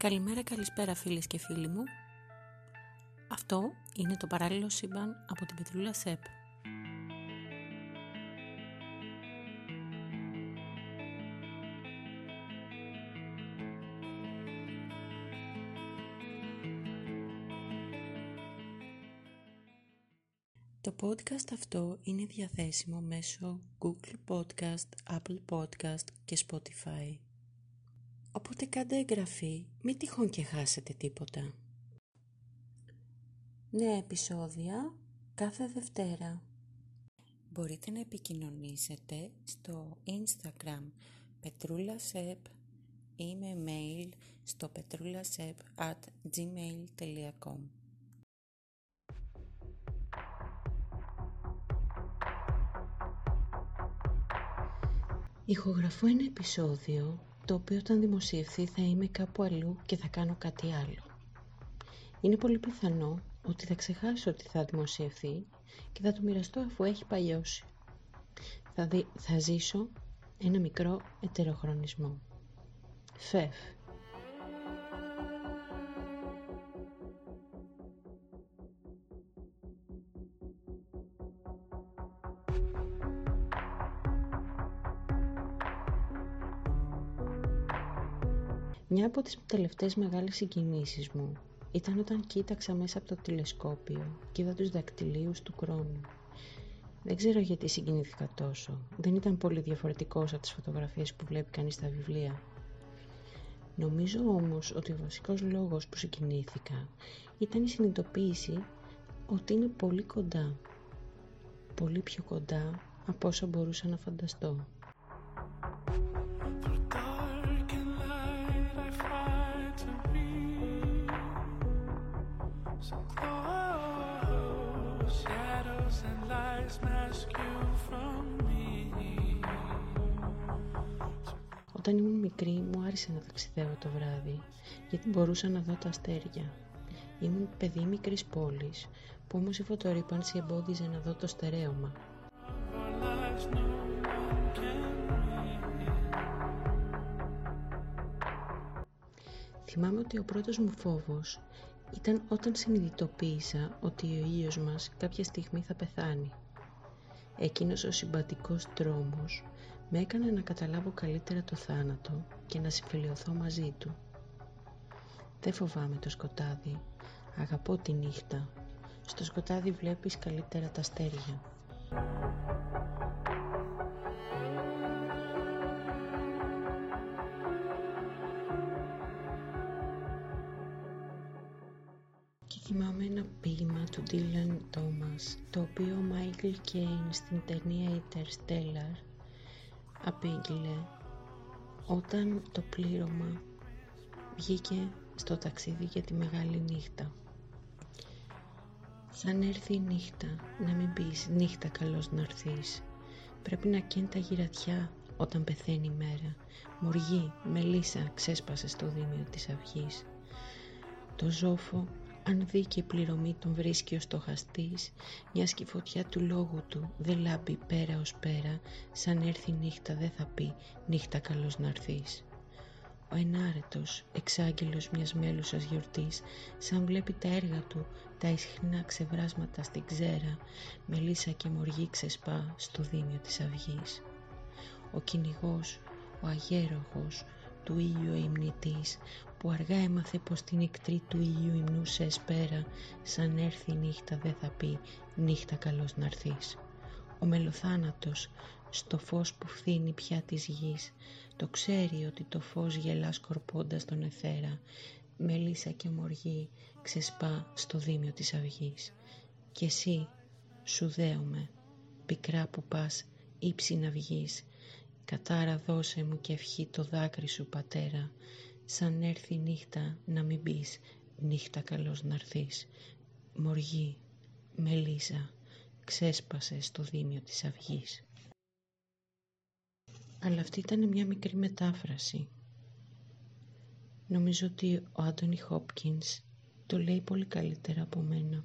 Καλημέρα, καλησπέρα φίλες και φίλοι μου. Αυτό είναι το παράλληλο σύμπαν από την Πετρούλα ΣΕΠ. Το podcast αυτό είναι διαθέσιμο μέσω Google Podcast, Apple Podcast και Spotify. Οπότε κάντε εγγραφή, μην τυχόν και χάσετε τίποτα. Νέα επεισόδια κάθε Δευτέρα. Μπορείτε να επικοινωνήσετε στο Instagram Σεπ ή με mail στο petrullasep at gmail.com Ηχογραφώ ένα επεισόδιο το οποίο όταν δημοσιευθεί θα είμαι κάπου αλλού και θα κάνω κάτι άλλο. Είναι πολύ πιθανό ότι θα ξεχάσω ότι θα δημοσιευθεί και θα το μοιραστώ αφού έχει παλιώσει. Θα, θα ζήσω ένα μικρό ετεροχρονισμό. Φεφ. Μια από τις τελευταίες μεγάλες συγκινήσεις μου ήταν όταν κοίταξα μέσα από το τηλεσκόπιο και είδα τους δακτυλίους του χρόνου. Δεν ξέρω γιατί συγκινήθηκα τόσο. Δεν ήταν πολύ διαφορετικός από τις φωτογραφίες που βλέπει κανείς στα βιβλία. Νομίζω όμως ότι ο βασικός λόγος που συγκινήθηκα ήταν η συνειδητοποίηση ότι είναι πολύ κοντά. Πολύ πιο κοντά από όσο μπορούσα να φανταστώ. Όταν ήμουν μικρή μου άρεσε να ταξιδεύω το βράδυ γιατί μπορούσα να δω τα αστέρια. Ήμουν παιδί μικρής πόλης που όμως η φωτορύπανση εμπόδιζε να δω το στερέωμα. Θυμάμαι ότι ο πρώτος μου φόβος ήταν όταν συνειδητοποίησα ότι ο ήλιος μας κάποια στιγμή θα πεθάνει. Εκείνος ο συμπατικός τρόμος με έκανε να καταλάβω καλύτερα το θάνατο και να συμφιλειωθώ μαζί του. Δεν φοβάμαι το σκοτάδι, αγαπώ τη νύχτα. Στο σκοτάδι βλέπεις καλύτερα τα αστέρια. Θυμάμαι ένα ποίημα του Dylan Thomas το οποίο ο Michael Caine στην ταινία Interstellar απήγγειλε όταν το πλήρωμα βγήκε στο ταξίδι για τη μεγάλη νύχτα. Σαν έρθει η νύχτα, να μην πεις νύχτα καλώς να έρθεις. Πρέπει να καίνει τα γυρατιά όταν πεθαίνει η μέρα. Μοργή, μελίσσα ξέσπασε στο δίμιο της αυγής. Το ζόφο αν δει και η πληρωμή τον βρίσκει ο στοχαστής, μιας και φωτιά του λόγου του δεν λάμπει πέρα ως πέρα, σαν έρθει νύχτα δεν θα πει νύχτα καλώς να Ο ενάρετος, εξάγγελος μιας μέλουσας γιορτής, σαν βλέπει τα έργα του, τα ισχνά ξεβράσματα στην ξέρα, μελίσσα και μοργή ξεσπά στο δίμιο της αυγής. Ο κυνηγός, ο αγέροχος, του ήλιου υμνητής που αργά έμαθε πως την νύκτρη του ήλιου υμνούσε εσπέρα σαν έρθει η νύχτα δεν θα πει νύχτα καλώς να Ο μελοθάνατος στο φως που φθήνει πια της γης το ξέρει ότι το φως γελά σκορπώντας τον εθέρα μελίσσα και μοργή ξεσπά στο δίμιο της αυγής. Και εσύ σου δέομαι πικρά που πας ύψη να βγεις Κατάρα δώσε μου και ευχή το δάκρυ σου πατέρα. Σαν έρθει νύχτα να μην πεις νύχτα καλώς να Μοργή, μελίζα, ξέσπασε στο δίμιο της αυγής. Αλλά αυτή ήταν μια μικρή μετάφραση. Νομίζω ότι ο Άντωνι Χόπκινς το λέει πολύ καλύτερα από μένα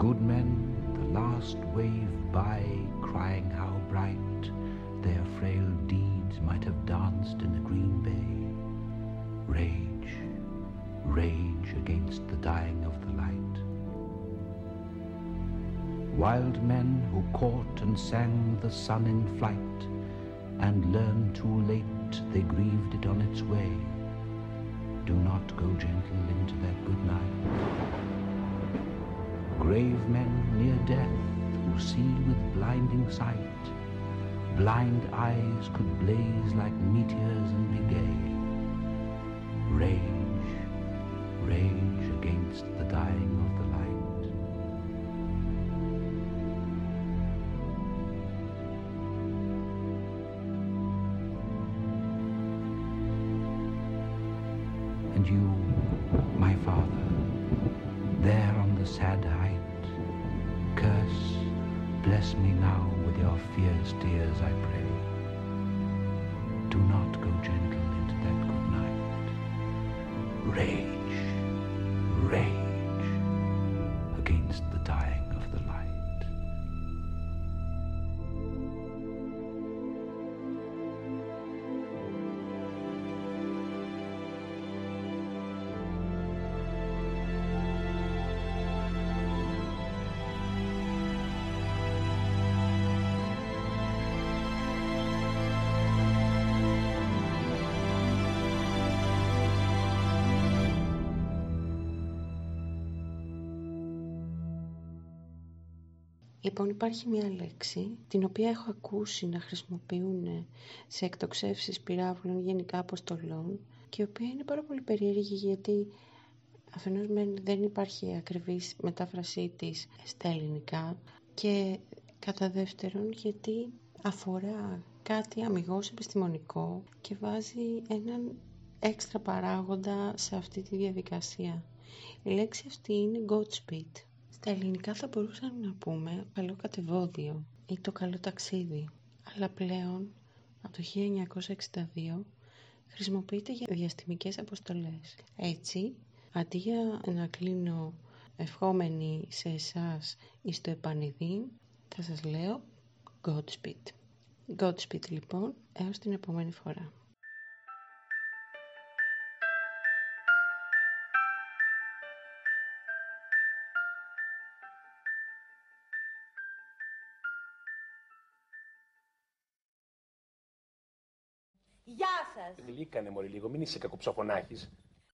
Good men, the last wave by, crying how bright their frail deeds might have danced in the green bay. Rage, rage against the dying of the light. Wild men who caught and sang the sun in flight, and learned too late they grieved it on its way. Do not go gentle into that good night. Grave men near death who see with blinding sight, blind eyes could blaze like meteors and be gay. Rage, rage against the dying of the light. And you, my father, there on the sad curse, bless me now with your fierce tears, I Λοιπόν υπάρχει μια λέξη την οποία έχω ακούσει να χρησιμοποιούν σε εκτοξεύσεις πυράβλων γενικά αποστολών και η οποία είναι πάρα πολύ περίεργη γιατί αφενός μεν δεν υπάρχει ακριβής μετάφρασή της στα ελληνικά και κατά δεύτερον γιατί αφορά κάτι αμυγός επιστημονικό και βάζει έναν έξτρα παράγοντα σε αυτή τη διαδικασία. Η λέξη αυτή είναι Godspeed. Στα ελληνικά θα μπορούσαμε να πούμε καλό κατεβόδιο ή το καλό ταξίδι, αλλά πλέον από το 1962 χρησιμοποιείται για διαστημικές αποστολές. Έτσι, αντί για να κλείνω ευχόμενοι σε εσάς ή στο επανειδή, θα σας λέω Godspeed. Godspeed λοιπόν, έως την επόμενη φορά. Γεια σας. Γλύκανε μωρή λίγο, μην είσαι κακοψοφωνάχης.